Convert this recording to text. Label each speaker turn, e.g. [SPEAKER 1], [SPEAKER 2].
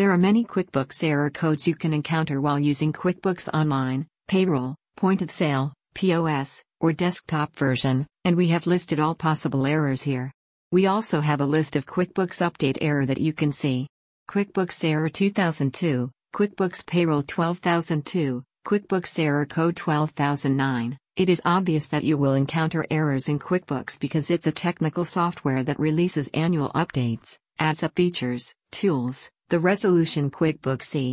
[SPEAKER 1] There are many QuickBooks error codes you can encounter while using QuickBooks Online, Payroll, Point of Sale, POS, or desktop version, and we have listed all possible errors here. We also have a list of QuickBooks Update error that you can see. QuickBooks Error 2002, QuickBooks Payroll 12002, QuickBooks Error Code 12009. It is obvious that you will encounter errors in QuickBooks because it's a technical software that releases annual updates, adds up features, tools, the resolution QuickBooks C